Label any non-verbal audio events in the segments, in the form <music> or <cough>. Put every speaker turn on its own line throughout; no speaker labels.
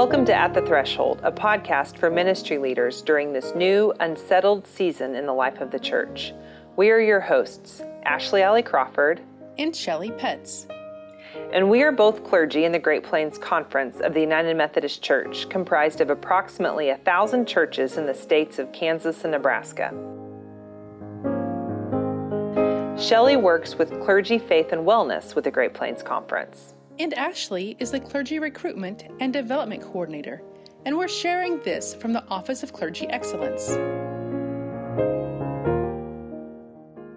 Welcome to At the Threshold, a podcast for ministry leaders during this new, unsettled season in the life of the church. We are your hosts, Ashley Alley Crawford
and Shelley Petz.
And we are both clergy in the Great Plains Conference of the United Methodist Church, comprised of approximately a thousand churches in the states of Kansas and Nebraska. Shelley works with Clergy Faith and Wellness with the Great Plains Conference.
And Ashley is the Clergy Recruitment and Development Coordinator, and we're sharing this from the Office of Clergy Excellence.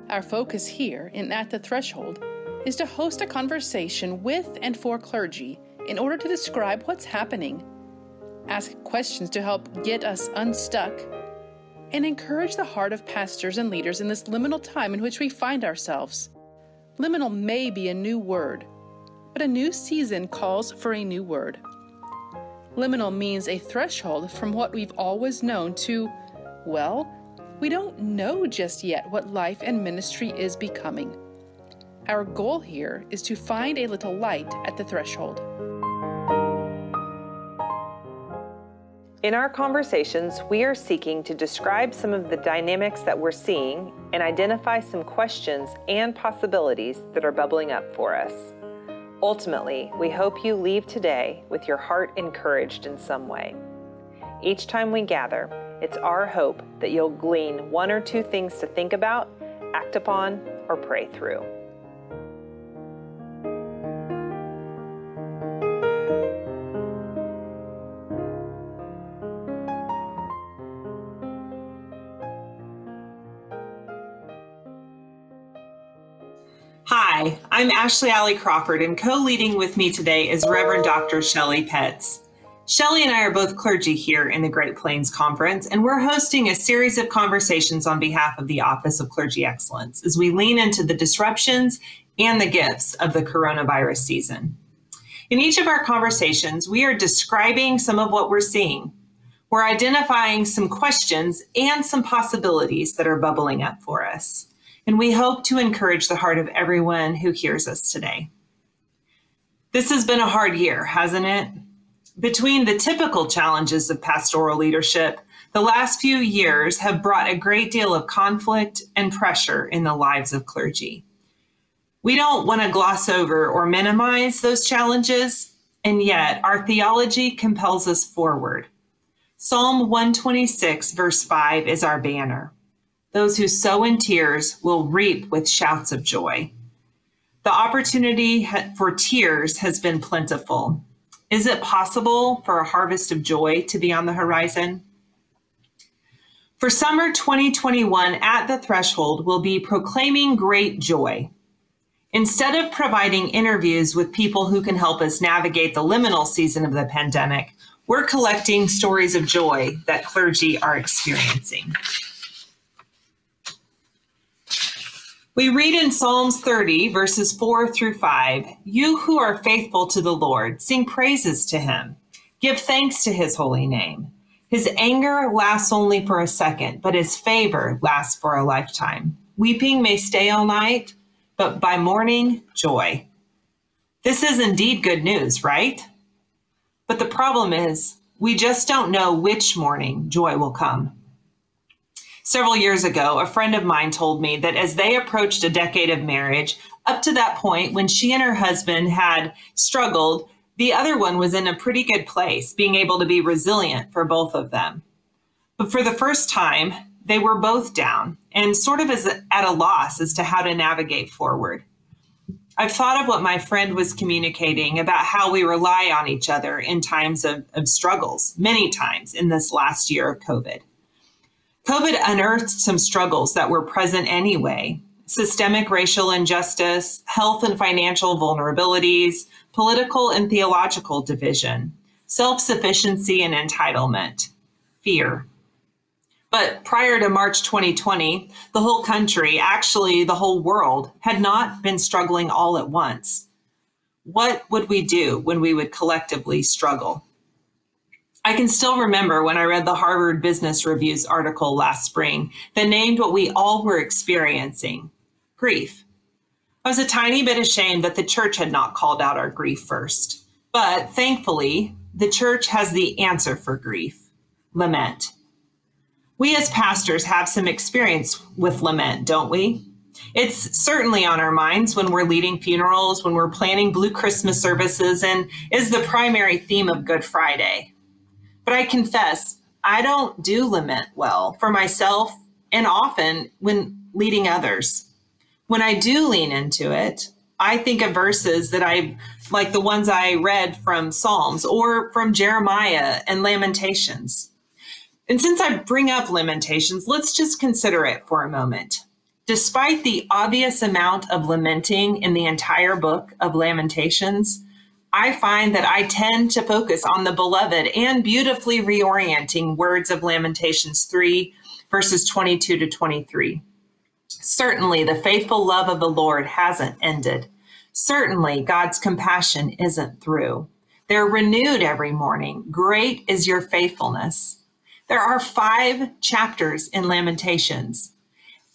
Our focus here in At the Threshold is to host a conversation with and for clergy in order to describe what's happening, ask questions to help get us unstuck, and encourage the heart of pastors and leaders in this liminal time in which we find ourselves. Liminal may be a new word but a new season calls for a new word. Liminal means a threshold from what we've always known to, well, we don't know just yet what life and ministry is becoming. Our goal here is to find a little light at the threshold.
In our conversations, we are seeking to describe some of the dynamics that we're seeing and identify some questions and possibilities that are bubbling up for us. Ultimately, we hope you leave today with your heart encouraged in some way. Each time we gather, it's our hope that you'll glean one or two things to think about, act upon, or pray through.
I'm Ashley Alley Crawford, and co leading with me today is Reverend Dr. Shelley Petz. Shelley and I are both clergy here in the Great Plains Conference, and we're hosting a series of conversations on behalf of the Office of Clergy Excellence as we lean into the disruptions and the gifts of the coronavirus season. In each of our conversations, we are describing some of what we're seeing. We're identifying some questions and some possibilities that are bubbling up for us and we hope to encourage the heart of everyone who hears us today. This has been a hard year, hasn't it? Between the typical challenges of pastoral leadership, the last few years have brought a great deal of conflict and pressure in the lives of clergy. We don't want to gloss over or minimize those challenges, and yet our theology compels us forward. Psalm 126, verse 5 is our banner. Those who sow in tears will reap with shouts of joy. The opportunity for tears has been plentiful. Is it possible for a harvest of joy to be on the horizon? For summer 2021, At the Threshold we'll be proclaiming great joy. Instead of providing interviews with people who can help us navigate the liminal season of the pandemic, we're collecting stories of joy that clergy are experiencing. We read in Psalms 30, verses 4 through 5 You who are faithful to the Lord, sing praises to him, give thanks to his holy name. His anger lasts only for a second, but his favor lasts for a lifetime. Weeping may stay all night, but by morning, joy. This is indeed good news, right? But the problem is, we just don't know which morning joy will come. Several years ago, a friend of mine told me that as they approached a decade of marriage, up to that point when she and her husband had struggled, the other one was in a pretty good place, being able to be resilient for both of them. But for the first time, they were both down and sort of as at a loss as to how to navigate forward. I've thought of what my friend was communicating about how we rely on each other in times of, of struggles, many times in this last year of COVID. COVID unearthed some struggles that were present anyway systemic racial injustice, health and financial vulnerabilities, political and theological division, self sufficiency and entitlement, fear. But prior to March 2020, the whole country, actually the whole world, had not been struggling all at once. What would we do when we would collectively struggle? I can still remember when I read the Harvard Business Review's article last spring that named what we all were experiencing grief. I was a tiny bit ashamed that the church had not called out our grief first. But thankfully, the church has the answer for grief lament. We as pastors have some experience with lament, don't we? It's certainly on our minds when we're leading funerals, when we're planning Blue Christmas services, and is the primary theme of Good Friday. But I confess, I don't do lament well for myself and often when leading others. When I do lean into it, I think of verses that I like the ones I read from Psalms or from Jeremiah and Lamentations. And since I bring up Lamentations, let's just consider it for a moment. Despite the obvious amount of lamenting in the entire book of Lamentations, I find that I tend to focus on the beloved and beautifully reorienting words of Lamentations 3, verses 22 to 23. Certainly, the faithful love of the Lord hasn't ended. Certainly, God's compassion isn't through. They're renewed every morning. Great is your faithfulness. There are five chapters in Lamentations,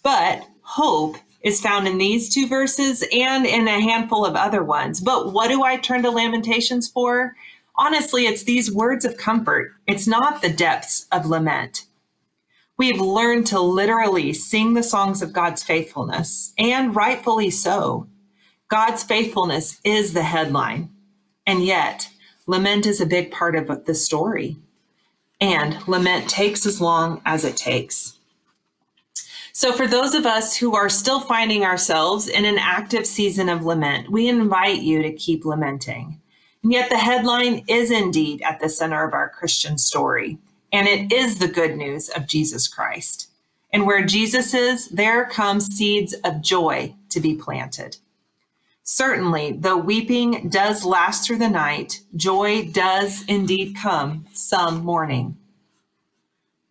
but hope is found in these two verses and in a handful of other ones. But what do I turn to Lamentations for? Honestly, it's these words of comfort. It's not the depths of lament. We have learned to literally sing the songs of God's faithfulness, and rightfully so. God's faithfulness is the headline. And yet, lament is a big part of the story. And lament takes as long as it takes. So, for those of us who are still finding ourselves in an active season of lament, we invite you to keep lamenting. And yet, the headline is indeed at the center of our Christian story, and it is the good news of Jesus Christ. And where Jesus is, there come seeds of joy to be planted. Certainly, though weeping does last through the night, joy does indeed come some morning.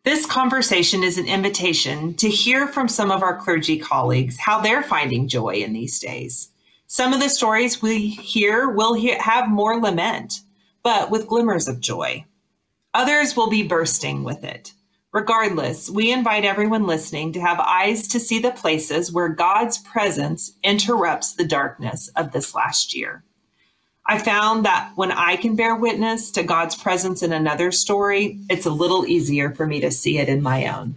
This conversation is an invitation to hear from some of our clergy colleagues how they're finding joy in these days. Some of the stories we hear will have more lament, but with glimmers of joy. Others will be bursting with it. Regardless, we invite everyone listening to have eyes to see the places where God's presence interrupts the darkness of this last year. I found that when I can bear witness to God's presence in another story, it's a little easier for me to see it in my own.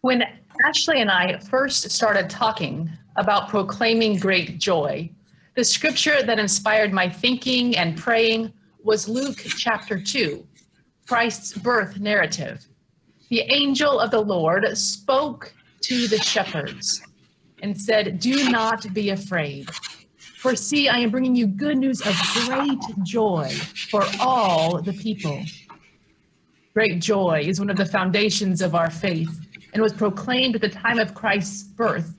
When Ashley and I first started talking about proclaiming great joy, the scripture that inspired my thinking and praying was Luke chapter 2, Christ's birth narrative. The angel of the Lord spoke to the shepherds and said, Do not be afraid. For see, I am bringing you good news of great joy for all the people. Great joy is one of the foundations of our faith and was proclaimed at the time of Christ's birth,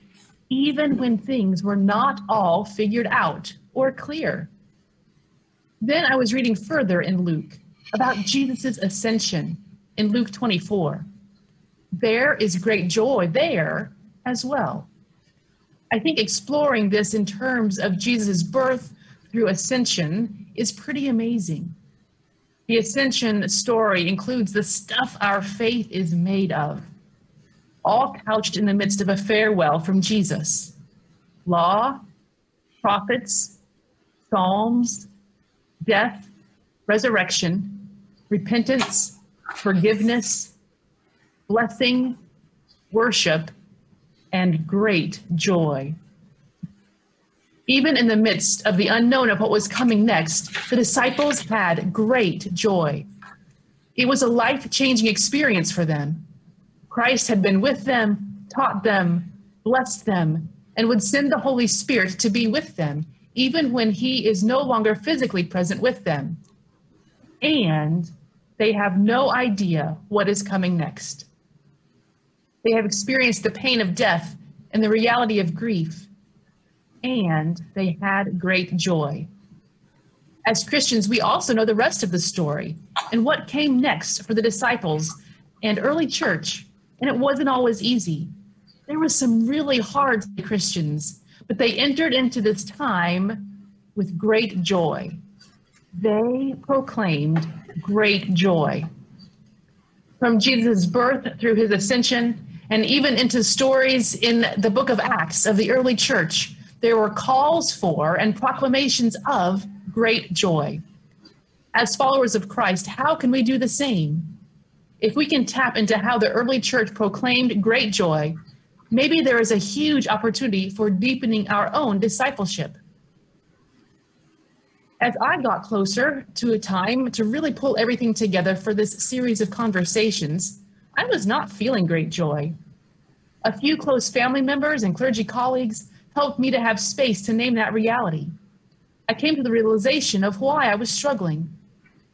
even when things were not all figured out or clear. Then I was reading further in Luke about Jesus' ascension in Luke 24. There is great joy there as well. I think exploring this in terms of Jesus' birth through ascension is pretty amazing. The ascension story includes the stuff our faith is made of, all couched in the midst of a farewell from Jesus law, prophets, psalms, death, resurrection, repentance, forgiveness, blessing, worship, and great joy. Even in the midst of the unknown of what was coming next, the disciples had great joy. It was a life changing experience for them. Christ had been with them, taught them, blessed them, and would send the Holy Spirit to be with them, even when He is no longer physically present with them. And they have no idea what is coming next. They have experienced the pain of death and the reality of grief, and they had great joy. As Christians, we also know the rest of the story and what came next for the disciples and early church, and it wasn't always easy. There were some really hard Christians, but they entered into this time with great joy. They proclaimed great joy. From Jesus' birth through his ascension and even into stories in the book of Acts of the early church, there were calls for and proclamations of great joy. As followers of Christ, how can we do the same? If we can tap into how the early church proclaimed great joy, maybe there is a huge opportunity for deepening our own discipleship. As I got closer to a time to really pull everything together for this series of conversations, I was not feeling great joy. A few close family members and clergy colleagues helped me to have space to name that reality. I came to the realization of why I was struggling.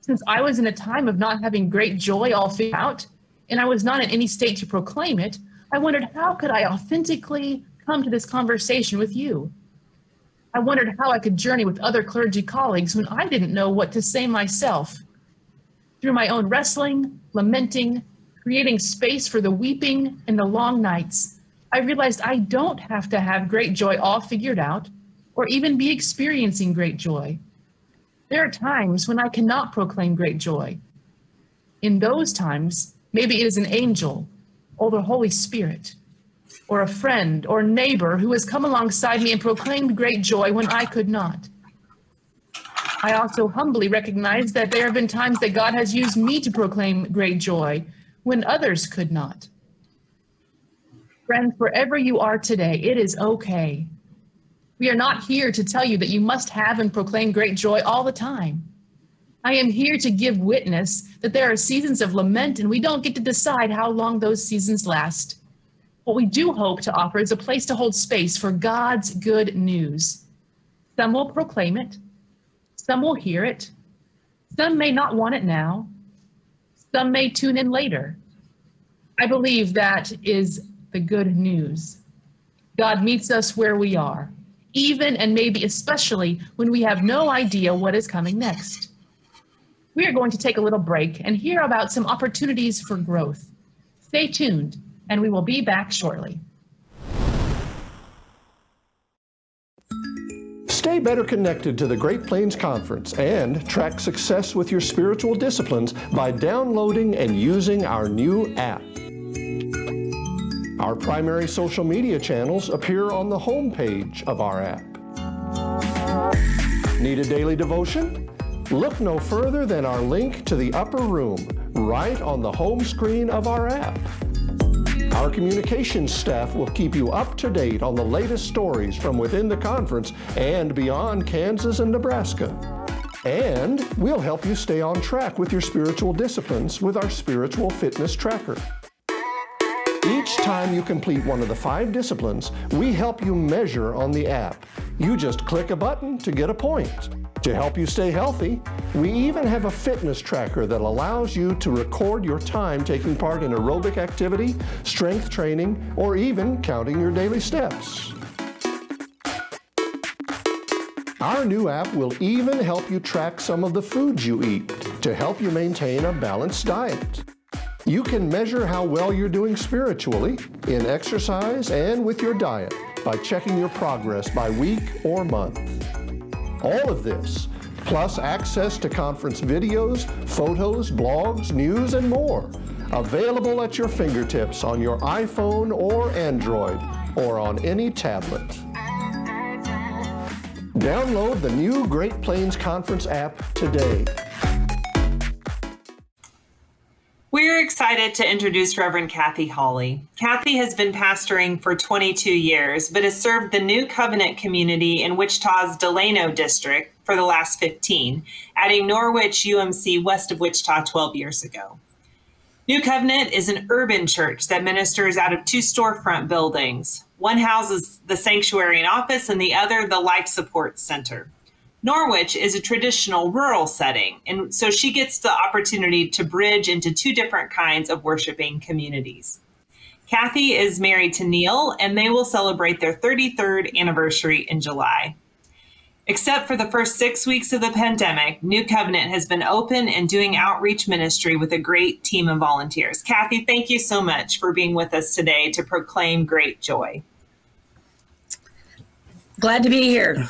Since I was in a time of not having great joy all figured out, and I was not in any state to proclaim it, I wondered how could I authentically come to this conversation with you? I wondered how I could journey with other clergy colleagues when I didn't know what to say myself. Through my own wrestling, lamenting, creating space for the weeping and the long nights, I realized I don't have to have great joy all figured out or even be experiencing great joy. There are times when I cannot proclaim great joy. In those times, maybe it is an angel or the Holy Spirit or a friend or neighbor who has come alongside me and proclaimed great joy when I could not. I also humbly recognize that there have been times that God has used me to proclaim great joy when others could not. Friends, wherever you are today, it is okay. We are not here to tell you that you must have and proclaim great joy all the time. I am here to give witness that there are seasons of lament and we don't get to decide how long those seasons last. What we do hope to offer is a place to hold space for God's good news. Some will proclaim it, some will hear it, some may not want it now, some may tune in later. I believe that is the good news. God meets us where we are, even and maybe especially when we have no idea what is coming next. We are going to take a little break and hear about some opportunities for growth. Stay tuned and we will be back shortly.
Stay better connected to the Great Plains Conference and track success with your spiritual disciplines by downloading and using our new app. Our primary social media channels appear on the home page of our app. Need a daily devotion? Look no further than our link to the upper room right on the home screen of our app. Our communications staff will keep you up to date on the latest stories from within the conference and beyond Kansas and Nebraska. And we'll help you stay on track with your spiritual disciplines with our spiritual fitness tracker. Each time you complete one of the five disciplines, we help you measure on the app. You just click a button to get a point. To help you stay healthy, we even have a fitness tracker that allows you to record your time taking part in aerobic activity, strength training, or even counting your daily steps. Our new app will even help you track some of the foods you eat to help you maintain a balanced diet. You can measure how well you're doing spiritually, in exercise, and with your diet by checking your progress by week or month. All of this, plus access to conference videos, photos, blogs, news, and more, available at your fingertips on your iPhone or Android or on any tablet. Download the new Great Plains Conference app today.
Excited to introduce Reverend Kathy Hawley. Kathy has been pastoring for 22 years, but has served the New Covenant community in Wichita's Delano district for the last 15, adding Norwich UMC west of Wichita 12 years ago. New Covenant is an urban church that ministers out of two storefront buildings. One houses the sanctuary and office, and the other the life support center. Norwich is a traditional rural setting, and so she gets the opportunity to bridge into two different kinds of worshiping communities. Kathy is married to Neil, and they will celebrate their 33rd anniversary in July. Except for the first six weeks of the pandemic, New Covenant has been open and doing outreach ministry with a great team of volunteers. Kathy, thank you so much for being with us today to proclaim great joy.
Glad to be here.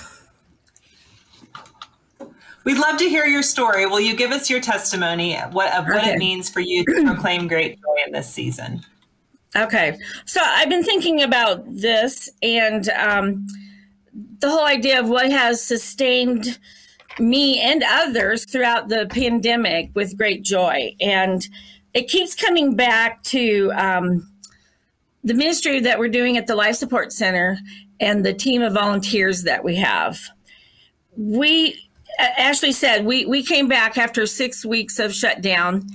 We'd love to hear your story. Will you give us your testimony of what, of what okay. it means for you to proclaim great joy in this season?
Okay. So I've been thinking about this and um, the whole idea of what has sustained me and others throughout the pandemic with great joy. And it keeps coming back to um, the ministry that we're doing at the Life Support Center and the team of volunteers that we have. We, Ashley said, we, we came back after six weeks of shutdown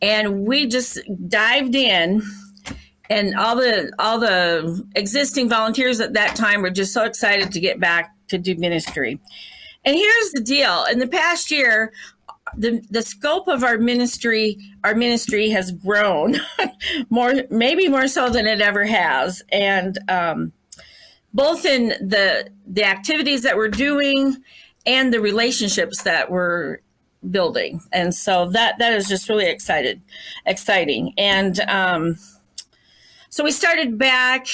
and we just dived in and all the all the existing volunteers at that time were just so excited to get back to do ministry. And here's the deal: in the past year, the the scope of our ministry our ministry has grown <laughs> more maybe more so than it ever has and um, both in the the activities that we're doing and the relationships that we're building and so that that is just really excited exciting and um, so we started back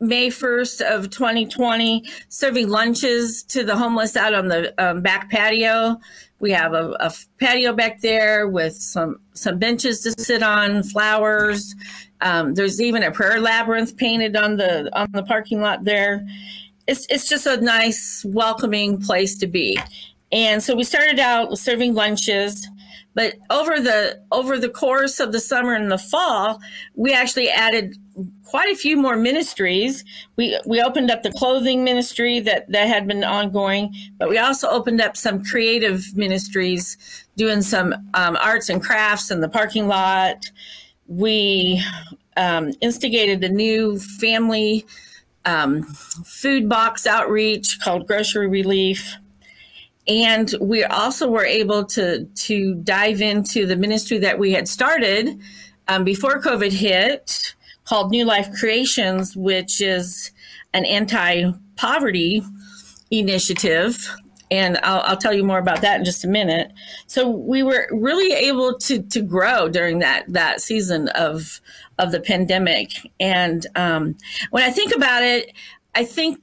May 1st of 2020, serving lunches to the homeless out on the um, back patio. We have a, a, patio back there with some some benches to sit on, flowers. Um, there's even a prayer labyrinth painted on the on the parking lot there. It's it's just a nice, welcoming place to be. And so we started out serving lunches, but over the over the course of the summer and the fall, we actually added quite a few more ministries. We we opened up the clothing ministry that that had been ongoing, but we also opened up some creative ministries, doing some um, arts and crafts in the parking lot. We um, instigated a new family um, food box outreach called Grocery Relief. And we also were able to to dive into the ministry that we had started um, before COVID hit, called New Life Creations, which is an anti poverty initiative. And I'll, I'll, tell you more about that in just a minute. So we were really able to to grow during that that season of of the pandemic. And um, when I think about it, I think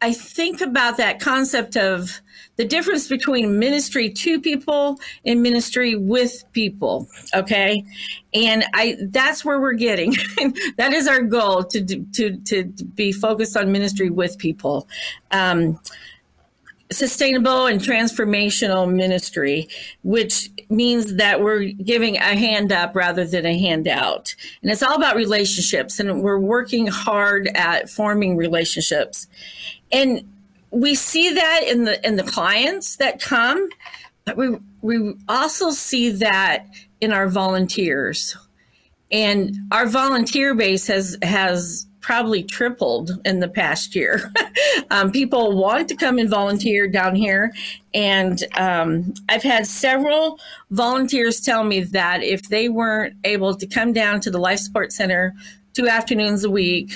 I think about that concept of the difference between ministry to people and ministry with people okay and i that's where we're getting <laughs> that is our goal to to to be focused on ministry with people um, sustainable and transformational ministry, which means that we're giving a hand up rather than a handout. And it's all about relationships, and we're working hard at forming relationships. And we see that in the in the clients that come, but we we also see that in our volunteers. And our volunteer base has has probably tripled in the past year. <laughs> um, people want to come and volunteer down here. And um, I've had several volunteers tell me that if they weren't able to come down to the Life Support Center two afternoons a week,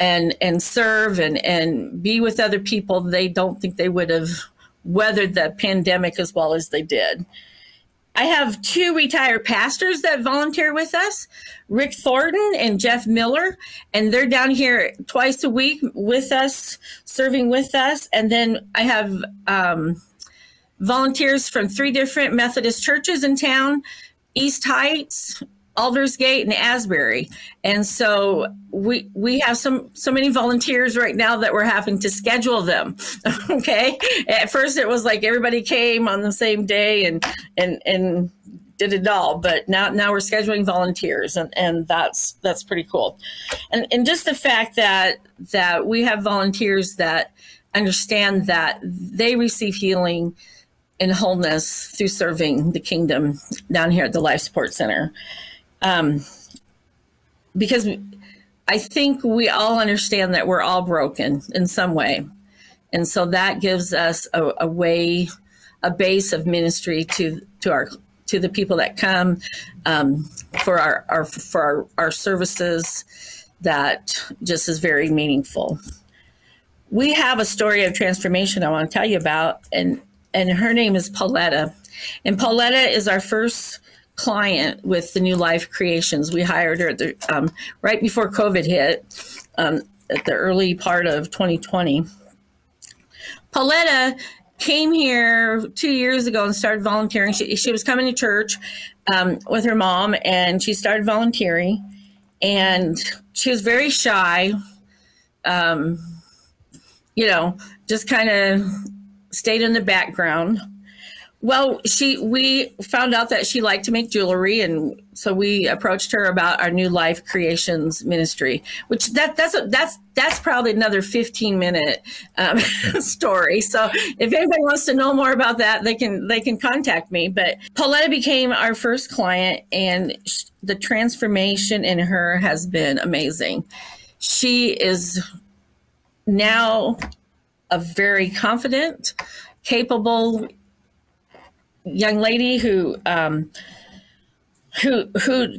and and serve and and be with other people they don't think they would have weathered the pandemic as well as they did i have two retired pastors that volunteer with us rick thornton and jeff miller and they're down here twice a week with us serving with us. And then i have um, volunteers from three different methodist churches in town east heights Aldersgate and Asbury. And so we we have some so many volunteers right now that we're having to schedule them. <laughs> okay. At first it was like everybody came on the same day and and and did it all, but now now we're scheduling volunteers and, and that's that's pretty cool. And and just the fact that that we have volunteers that understand that they receive healing and wholeness through serving the kingdom down here at the Life Support Center um, because I think we all understand that we're all broken in some way. And so that gives us a, a way, a base of ministry to, to our to the people that come um, for our, our for our, our services that just is very meaningful. We have a story of transformation I want to tell you about, and and her name is Pauletta, and Pauletta is our first client with the New Life Creations. We hired her the, um, right before COVID hit, um, at the early part of 2020. Pauletta came here two years ago and started volunteering. She, she was coming to church um, with her mom, and she started volunteering. And she was very shy. Um, you know, just kind of stayed in the background. Well, she we found out that she liked to make jewelry, and so we approached her about our new life creations ministry. Which that that's a, that's that's probably another fifteen minute um, <laughs> story. So if anybody wants to know more about that, they can they can contact me. But Pauletta became our first client, and the transformation in her has been amazing. She is now a very confident, capable young lady who um, who who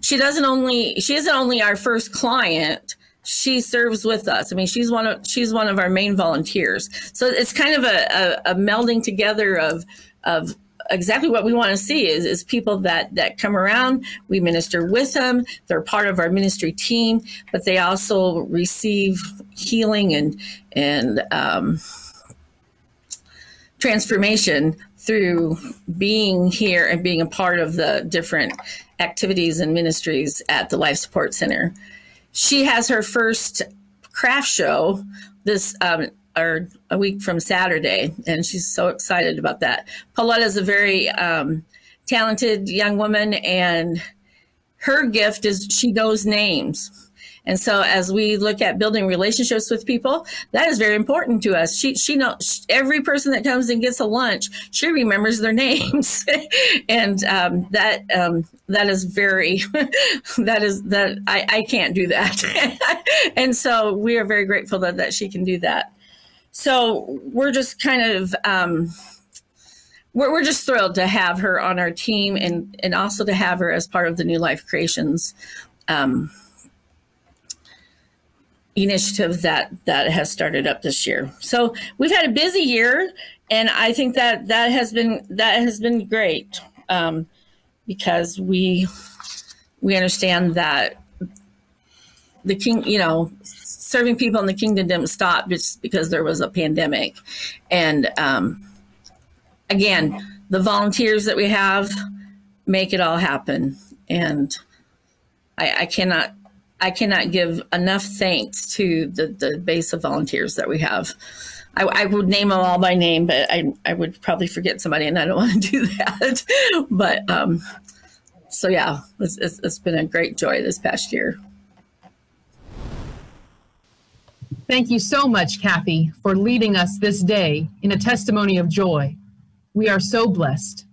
she doesn't only she isn't only our first client. She serves with us. I mean she's one of she's one of our main volunteers. So it's kind of a, a, a melding together of of exactly what we want to see is, is people that that come around. We minister with them. They're part of our ministry team but they also receive healing and and um, transformation through being here and being a part of the different activities and ministries at the Life Support Center. She has her first craft show this um, or a week from Saturday, and she's so excited about that. Pauletta is a very um, talented young woman, and her gift is she knows names. And so as we look at building relationships with people, that is very important to us. She she knows every person that comes and gets a lunch, she remembers their <laughs> names, and um, that um, that is very <laughs> that is that I, I can't do that. <laughs> and so we are very grateful that, that she can do that. So we're just kind of um, we're, we're just thrilled to have her on our team and and also to have her as part of the New Life Creations um, initiative that that has started up this year. So we've had a busy year, and I think that that has been that has been great um, because we we understand that the king, you know, serving people in the kingdom didn't stop just because there was a pandemic, and um, again, the volunteers that we have make it all happen, and I, I cannot I cannot give enough thanks to the, the base of volunteers that we have. I, I, would name them all by name, but I, I would probably forget somebody, and I don't <laughs> want to do that. but um, so, yeah, it's, it's, it's been a great joy this past year.
Thank you so much, Kathy, for leading us this day in a testimony of joy. We are so blessed.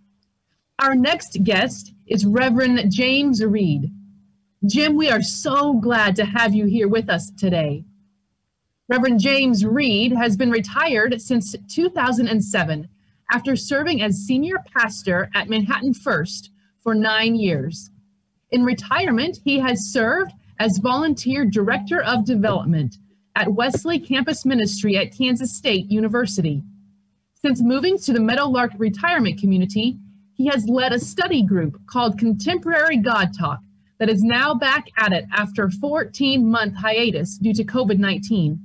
Our next guest is Reverend James Reed. Jim, we are so glad to have you here with us today. Reverend James Reed has been retired since 2007 after serving as senior pastor at Manhattan First for nine years. In retirement, he has served as volunteer director of development at Wesley Campus Ministry at Kansas State University. Since moving to the Meadowlark retirement community, he has led a study group called Contemporary God Talk that is now back at it after 14 month hiatus due to COVID 19.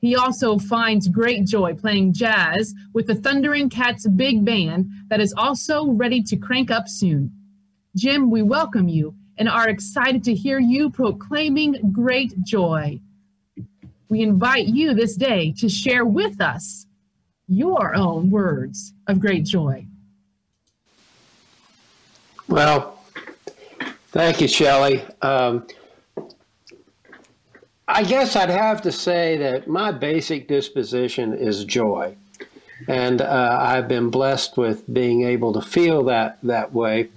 He also finds great joy playing jazz with the Thundering Cats Big Band that is also ready to crank up soon. Jim, we welcome you and are excited to hear you proclaiming great joy. We invite you this day to share with us your own words of great joy.
Well, Thank you, Shelley. Um, I guess I'd have to say that my basic disposition is joy. And uh, I've been blessed with being able to feel that that way.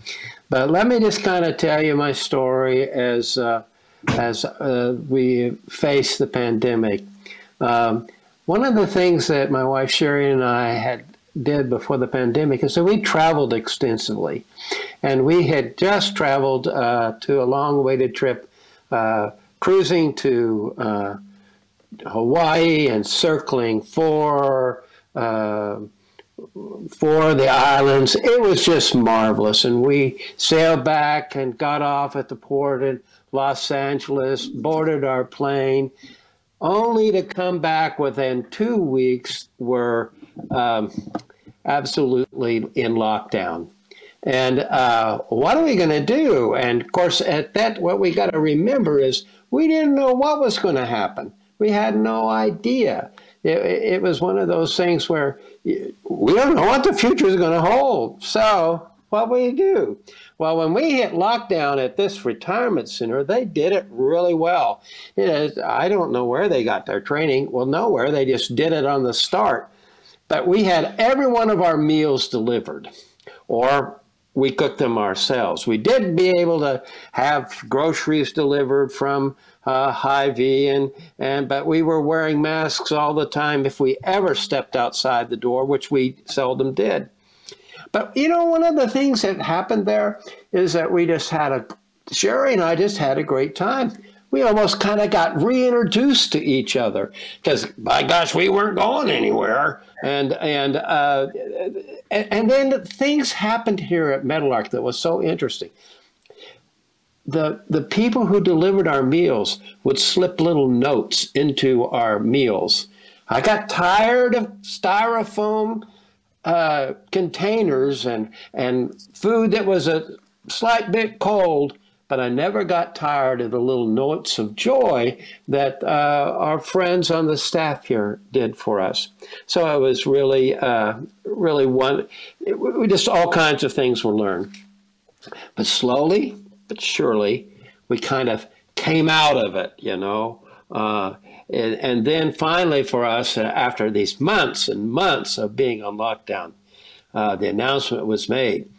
But let me just kind of tell you my story as uh, as uh, we face the pandemic. Um, one of the things that my wife Sherry and I had did before the pandemic is that we traveled extensively. And we had just traveled uh, to a long awaited trip, uh, cruising to uh, Hawaii and circling for. Uh, for the islands, it was just marvelous. And we sailed back and got off at the port in Los Angeles, boarded our plane, only to come back within two weeks were um, absolutely in lockdown. And uh, what are we going to do? And of course, at that, what we got to remember is we didn't know what was going to happen. We had no idea. It, it was one of those things where we don't know what the future is going to hold. So, what we do? Well, when we hit lockdown at this retirement center, they did it really well. It is, I don't know where they got their training. Well, nowhere. They just did it on the start. But we had every one of our meals delivered, or we cooked them ourselves. We did be able to have groceries delivered from uh, Hy-Vee, and, and but we were wearing masks all the time if we ever stepped outside the door, which we seldom did. But you know, one of the things that happened there is that we just had a, Sherry and I just had a great time. We almost kind of got reintroduced to each other because, by gosh, we weren't going anywhere. And and uh, and, then things happened here at Meadowlark that was so interesting the the people who delivered our meals would slip little notes into our meals. I got tired of styrofoam uh, containers and and food that was a slight bit cold, but I never got tired of the little notes of joy that uh, our friends on the staff here did for us. So it was really, uh, really one. It, we just all kinds of things were learned, but slowly but surely, we kind of came out of it, you know. Uh, and, and, then finally, for us, uh, after these months and months of being on lockdown, uh, the announcement was made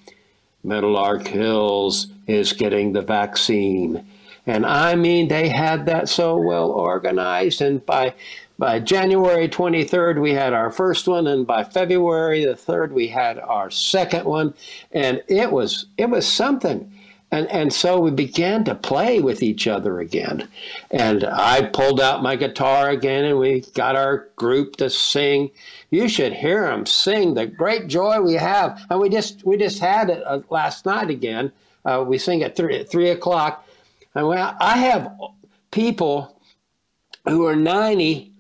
Meadowlark Hills is getting the vaccine. And I mean, they had that so well organized. And by by January 23rd, we had our first one, and by February the 3rd, we had our second one. And it was it was something. And, and so we began to play with each other again. And I pulled out my guitar again and we got our group to sing. You should hear them sing the great joy we have. And we just, we just had it uh, last night again. Uh, we sing at three, at three o'clock. And well, I have people who are 90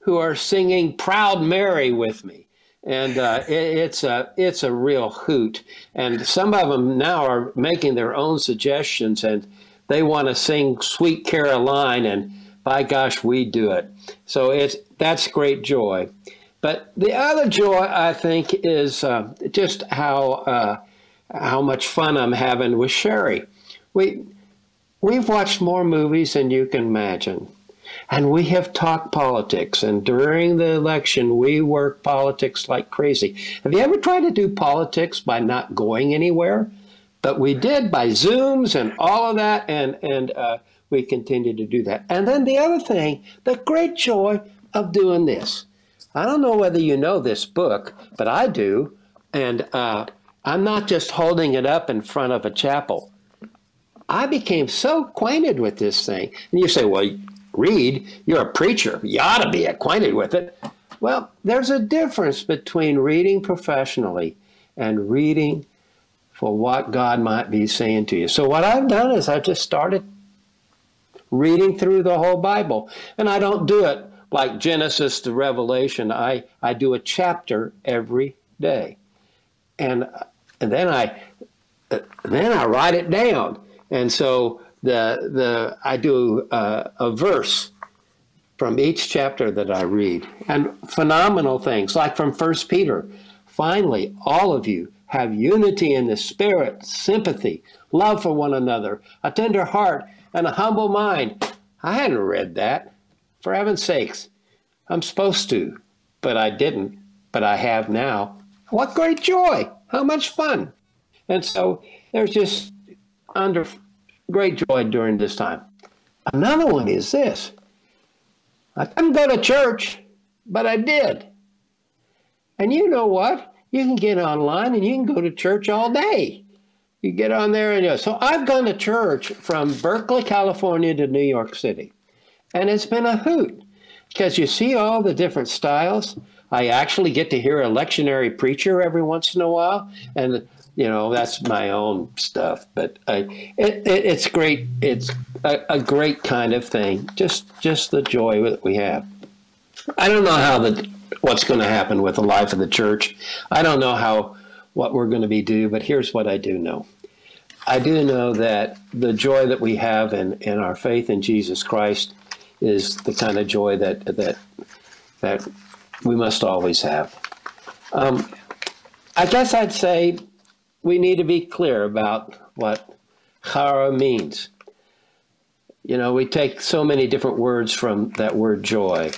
who are singing Proud Mary with me and uh, it, it's a it's a real hoot. And some of them now are making their own suggestions, and they want to sing "Sweet Caroline," and by gosh, we do it. So it's that's great joy. But the other joy I think is uh, just how uh, how much fun I'm having with Sherry. We we've watched more movies than you can imagine. And we have talked politics. And during the election, we work politics like crazy. Have you ever tried to do politics by not going anywhere? But we did by Zooms and all of that. And, and uh, we continue to do that. And then the other thing, the great joy of doing this. I don't know whether you know this book, but I do. And uh, I'm not just holding it up in front of a chapel. I became so acquainted with this thing. And you say, well, Reed, You're a preacher. You ought to be acquainted with it. Well, there's a difference between reading professionally and reading for what God might be saying to you. So, what I've done is I've just started reading through the whole Bible. And I don't do it like Genesis to Revelation. I, I do a chapter every day. And, and then I then I write it down. And so the the I do uh, a verse from each chapter that I read, and phenomenal things like from First Peter. Finally, all of you have unity in the spirit, sympathy, love for one another, a tender heart, and a humble mind. I hadn't read that. For heaven's sakes, I'm supposed to, but I didn't. But I have now. What great joy! How much fun! And so there's just under great joy during this time. Another one is this I didn't go to church, but I did. And you know what? You can get online and you can go to church all day. You get on there and you so I've gone to church from Berkeley, California to New York City. And it's been a hoot because you see all the different styles. I actually get to hear a lectionary preacher every once in a while. And you know that's my own stuff but I, it, it, it's great it's a, a, great kind of thing just just the joy that we have i don't know how the what's going to happen with the life of the church i don't know how what we're going to be do but here's what i do know i do know that the joy that we have in, in our faith in jesus christ is the kind of joy that that that we must always have. Um, I guess I'd say we need to be clear about what chara means. You know, we take so many different words from that word joy.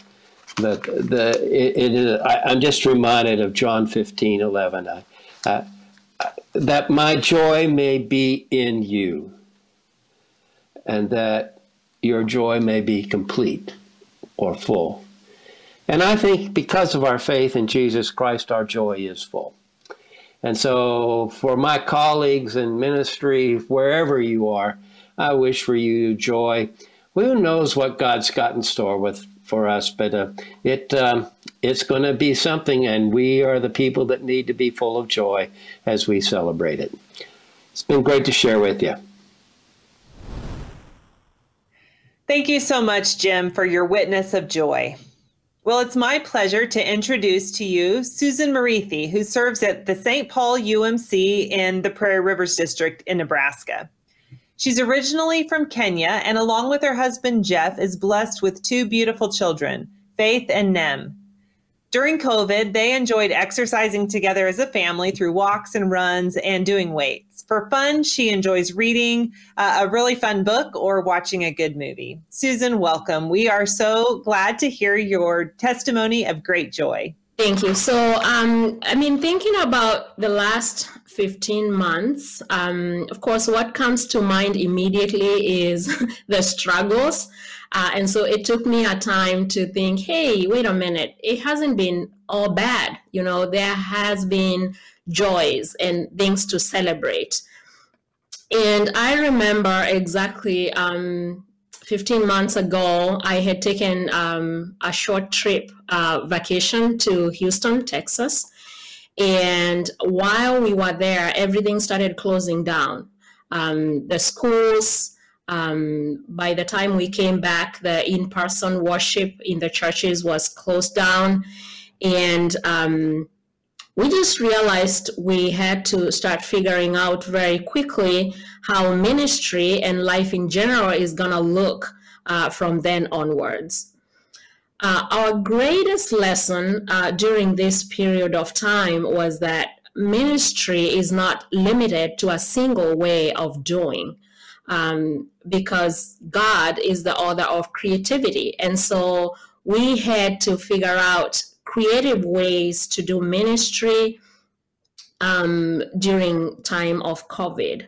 That the it, I, am just reminded of John 15, 11. I, I, that my joy may be in you, and that your joy may be complete or full. And I think because of our faith in Jesus Christ, our joy is full. And so, for my colleagues in ministry, wherever you are, I wish for you joy. Who knows what God's got in store with for us, but uh, it um, it's going to be something, and we are the people that need to be full of joy as we celebrate it. It's been great to share with you.
Thank you so much, Jim, for your witness of joy. Well, it's my pleasure to introduce to you Susan Marithi, who serves at the St. Paul UMC in the Prairie Rivers District in Nebraska. She's originally from Kenya and, along with her husband Jeff, is blessed with two beautiful children, Faith and Nem. During COVID, they enjoyed exercising together as a family through walks and runs and doing weights. For fun, she enjoys reading uh, a really fun book or watching a good movie. Susan, welcome. We are so glad to hear your testimony of great joy.
Thank you. So, um, I mean, thinking about the last 15 months, um, of course, what comes to mind immediately is <laughs> the struggles uh, and so it took me a time to think, hey, wait a minute, it hasn't been all bad. You know, there has been joys and things to celebrate. And I remember exactly um, 15 months ago, I had taken um, a short trip uh, vacation to Houston, Texas. And while we were there, everything started closing down. Um, the schools, um, by the time we came back, the in person worship in the churches was closed down. And um, we just realized we had to start figuring out very quickly how ministry and life in general is going to look uh, from then onwards. Uh, our greatest lesson uh, during this period of time was that ministry is not limited to a single way of doing um, because God is the author of creativity. And so we had to figure out creative ways to do ministry um, during time of COVID.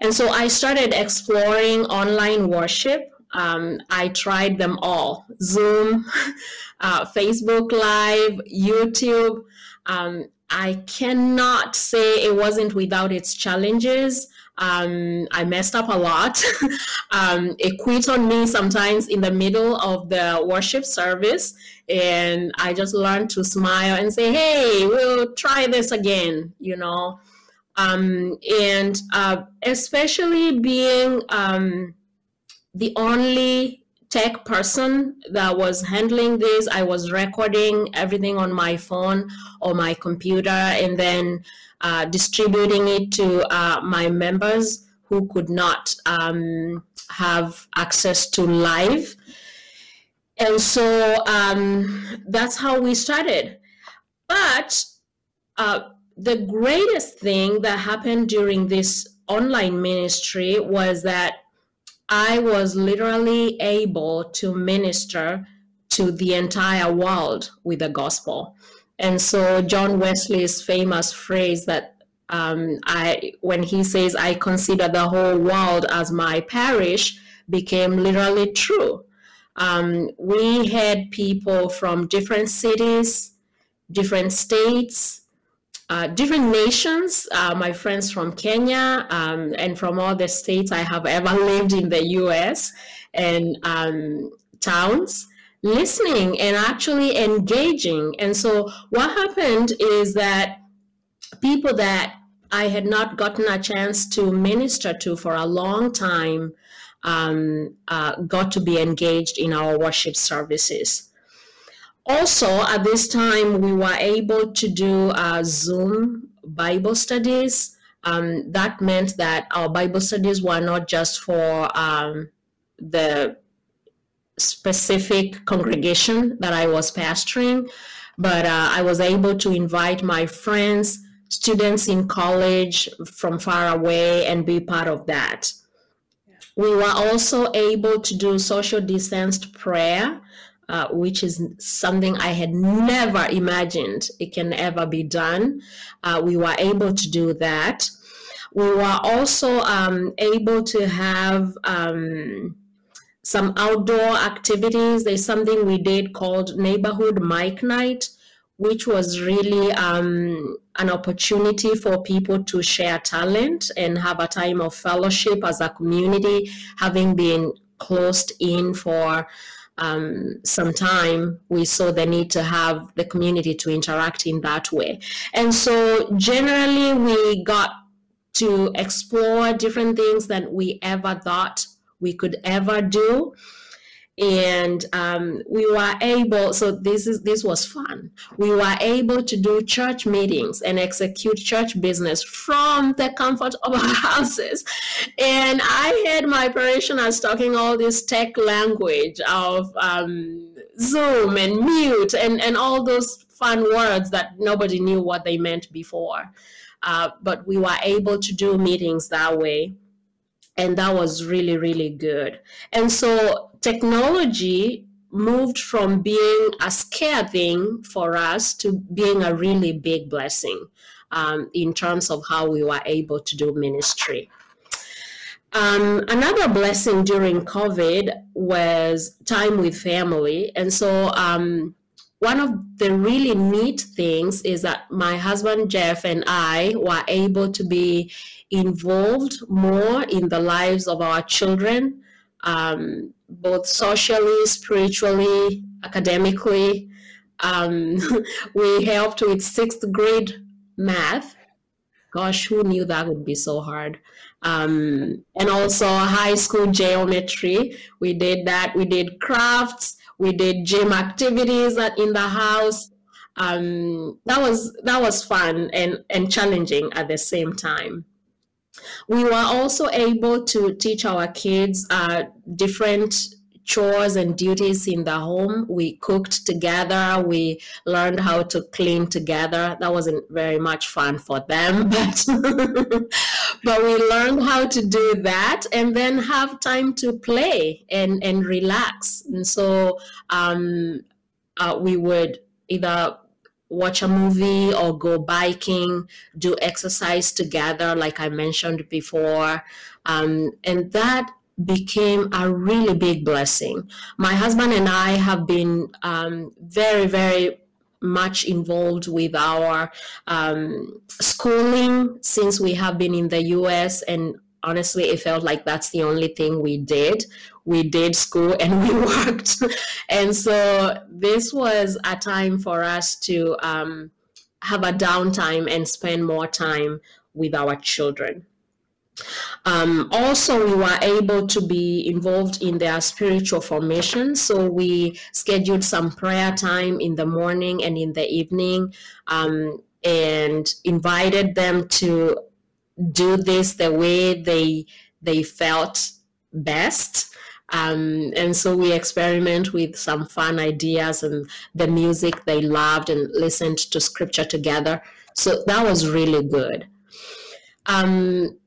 And so I started exploring online worship. Um, I tried them all Zoom, <laughs> uh, Facebook Live, YouTube. Um, I cannot say it wasn't without its challenges. Um, I messed up a lot. <laughs> um, it quit on me sometimes in the middle of the worship service. And I just learned to smile and say, hey, we'll try this again, you know. Um, and uh, especially being um, the only tech person that was handling this, I was recording everything on my phone or my computer. And then uh, distributing it to uh, my members who could not um, have access to live. And so um, that's how we started. But uh, the greatest thing that happened during this online ministry was that I was literally able to minister to the entire world with the gospel. And so John Wesley's famous phrase that um, I, when he says, I consider the whole world as my parish, became literally true. Um, we had people from different cities, different states, uh, different nations. Uh, my friends from Kenya um, and from all the states I have ever lived in the US and um, towns listening and actually engaging. And so what happened is that people that I had not gotten a chance to minister to for a long time um, uh, got to be engaged in our worship services. Also, at this time, we were able to do uh, Zoom Bible studies. Um, that meant that our Bible studies were not just for um, the specific congregation that I was pastoring, but uh, I was able to invite my friends, students in college from far away, and be part of that. We were also able to do social distanced prayer, uh, which is something I had never imagined it can ever be done. Uh, we were able to do that. We were also um, able to have um, some outdoor activities. There's something we did called Neighborhood Mic Night, which was really um, an opportunity for people to share talent and have a time of fellowship as a community, having been closed in for um, some time, we saw the need to have the community to interact in that way. And so generally, we got to explore different things that we ever thought we could ever do and um, we were able so this is this was fun. We were able to do church meetings and execute church business from the comfort of our <laughs> houses. And i had my parishioners talking all this tech language of um, zoom and mute and and all those fun words that nobody knew what they meant before. Uh, but we were able to do meetings that way. And that was really really good. And so technology moved from being a scare thing for us to being a really big blessing um, in terms of how we were able to do ministry. Um, another blessing during covid was time with family. And so um, one of the really neat things is that my husband Jeff and I were able to be involved more in the lives of our children, um, both socially, spiritually, academically. Um, <laughs> we helped with sixth grade math. Gosh, who knew that would be so hard? Um, and also high school geometry. We did that. We did crafts we did gym activities in the house. Um, that was that was fun and, and challenging at the same time. We were also able to teach our kids uh, different chores and duties in the home. We cooked together. We learned how to clean together. That wasn't very much fun for them, <laughs> but but we learned how to do that and then have time to play and and relax. And so um, uh, we would either watch a movie or go biking, do exercise together, like I mentioned before. Um, and that became a really big blessing. My husband and I have been um, very, very much involved with our um, schooling since we have been in the US and honestly it felt like that's the only thing we did we did school and <laughs> we worked and so this was a time for us to um, have a downtime and spend more time with our children um, also, we were able to be involved in their spiritual formation. So we scheduled some prayer time in the morning and in the evening um, and invited them to do this the way they they felt best. Um, and so we experiment with some fun ideas and the music they loved and listened to scripture together. So that was really good. Um,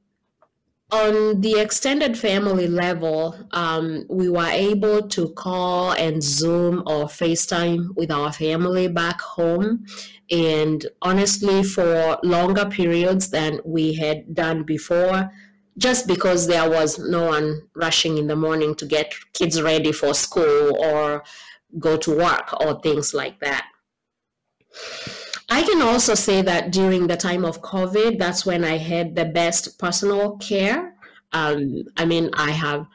on the extended family level, um, we were able to call and Zoom or FaceTime with our family back home. And honestly, for longer periods than we had done before, just because there was no one rushing in the morning to get kids ready for school or go to work or things like that. I can also say that during the time of COVID, that's when I had the best personal care. Um, I mean, I have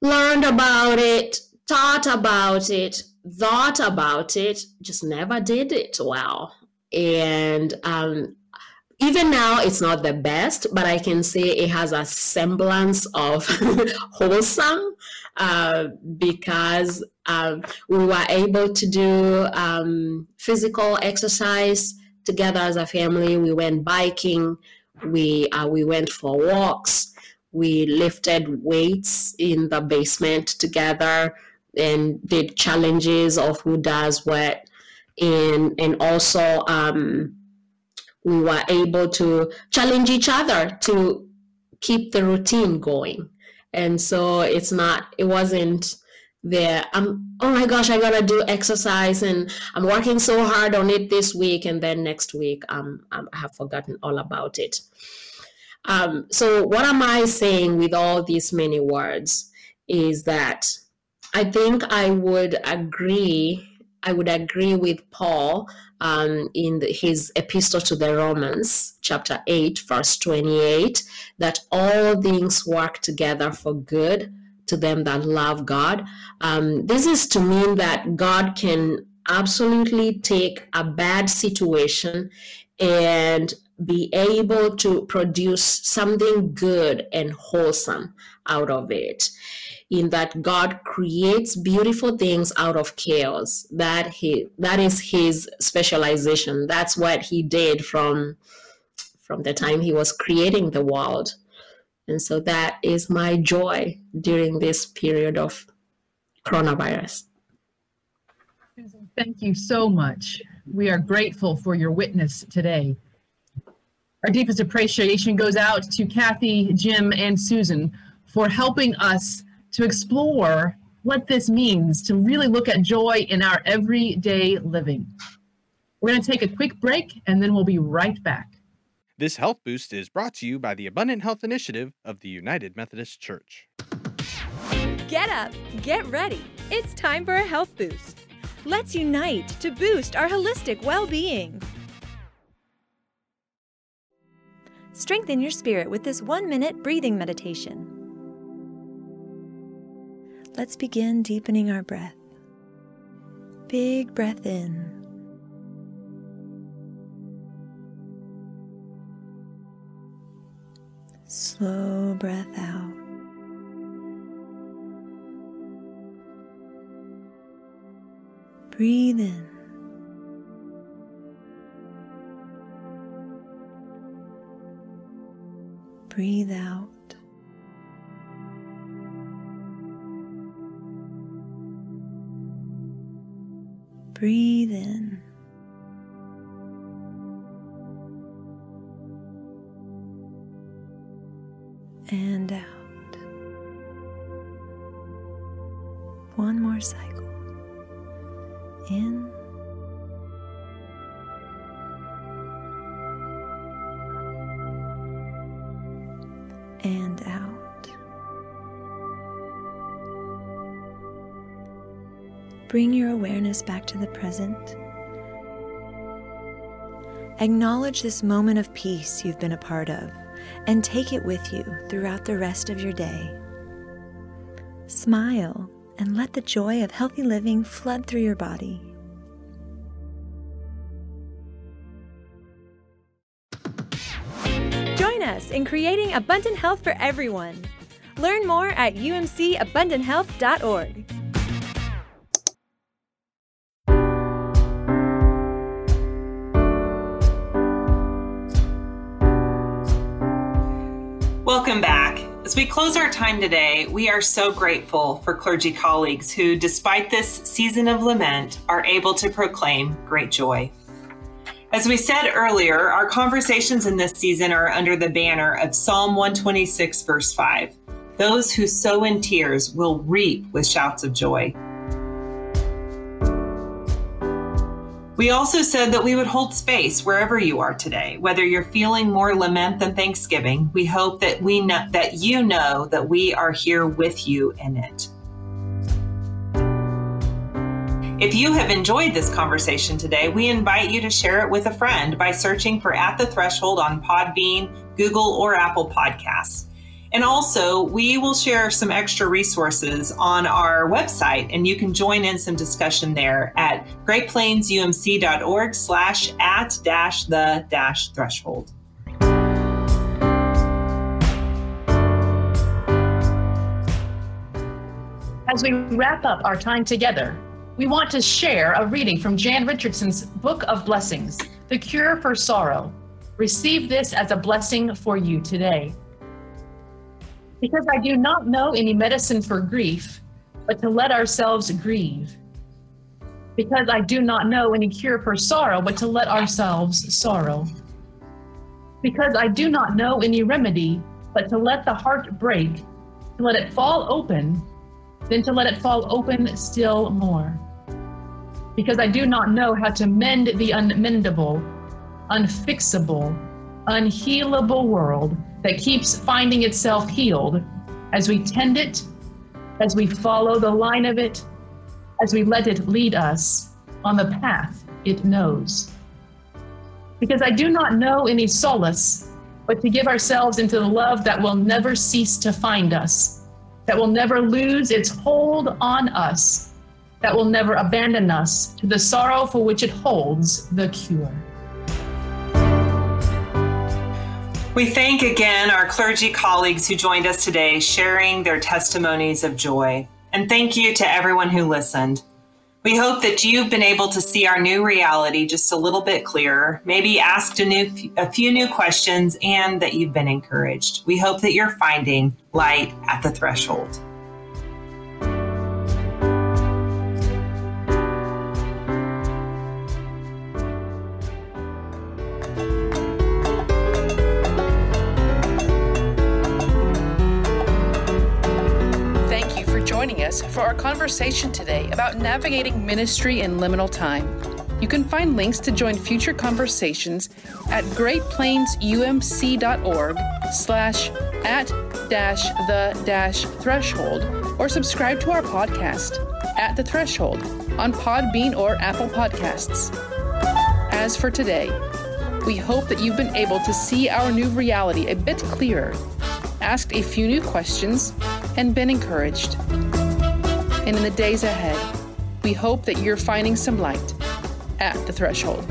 learned about it, thought about it, thought about it, just never did it well. And um, even now, it's not the best, but I can say it has a semblance of <laughs> wholesome uh, because um, we were able to do um, physical exercise together as a family. We went biking. We uh, we went for walks. We lifted weights in the basement together. and did challenges of who does what and and also um, we were able to challenge each other to keep the routine going. And so it's not it wasn't there i'm oh my gosh i gotta do exercise and i'm working so hard on it this week and then next week um, i have forgotten all about it. Um, so what am i saying with all these many words is that i think i would agree I would agree with Paul um, in the, his epistle to the Romans, chapter 8, verse 28, that all things work together for good to them that love God. Um, this is to mean that God can absolutely take a bad situation and be able to produce something good and wholesome out of it in that God creates beautiful things out of chaos. That he that is his specialization. That's what he did from from the time he was creating the world. And so that is my joy during this period of coronavirus.
Thank you so much. We are grateful for your witness today. Our deepest appreciation goes out to Kathy, Jim, and Susan for helping us to explore what this means to really look at joy in our everyday living. We're going to take a quick break and then we'll be right back.
This health boost is brought to you by the Abundant Health Initiative of the United Methodist Church.
Get up, get ready. It's time for a health boost. Let's unite to boost our holistic well being. Strengthen your spirit with this one minute breathing meditation. Let's begin deepening our breath. Big breath in. Slow breath out. Breathe in. Breathe out. Breathe in. And out. One more cycle. In. And out. Bring your awareness back to the present. Acknowledge this moment of peace you've been a part of and take it with you throughout the rest of your day. Smile and let the joy of healthy living flood through your body. Join us in creating abundant health for everyone. Learn more at umcabundanthealth.org.
we close our time today, we are so grateful for clergy colleagues who, despite this season of lament, are able to proclaim great joy. As we said earlier, our conversations in this season are under the banner of Psalm 126, verse 5. Those who sow in tears will reap with shouts of joy. We also said that we would hold space wherever you are today, whether you're feeling more lament than thanksgiving. We hope that we know that you know that we are here with you in it. If you have enjoyed this conversation today, we invite you to share it with a friend by searching for At the Threshold on Podbean, Google, or Apple Podcasts. And also, we will share some extra resources on our website, and you can join in some discussion there at greatplainsumc.org slash at dash the dash threshold.
As we wrap up our time together, we want to share a reading from Jan Richardson's Book of Blessings, The Cure for Sorrow. Receive this as a blessing for you today. Because I do not know any medicine for grief, but to let ourselves grieve. Because I do not know any cure for sorrow, but to let ourselves sorrow. Because I do not know any remedy, but to let the heart break, to let it fall open, then to let it fall open still more. Because I do not know how to mend the unmendable, unfixable, unhealable world that keeps finding itself healed as we tend it, as we follow the line of it, as we let it lead us on the path it knows. Because I do not know any solace but to give ourselves into the love that will never cease to find us, that will never lose its hold on us, that will never abandon us to the sorrow for which it holds the cure.
We thank again our clergy colleagues who joined us today sharing their testimonies of joy. And thank you to everyone who listened. We hope that you've been able to see our new reality just a little bit clearer, maybe asked a, new, a few new questions, and that you've been encouraged. We hope that you're finding light at the threshold.
Us for our conversation today about navigating ministry in liminal time. You can find links to join future conversations at greatplainsumc.org slash at dash the dash threshold or subscribe to our podcast at the threshold on Podbean or Apple Podcasts. As for today, we hope that you've been able to see our new reality a bit clearer, asked a few new questions, and been encouraged and in the days ahead, we hope that you're finding some light at the threshold.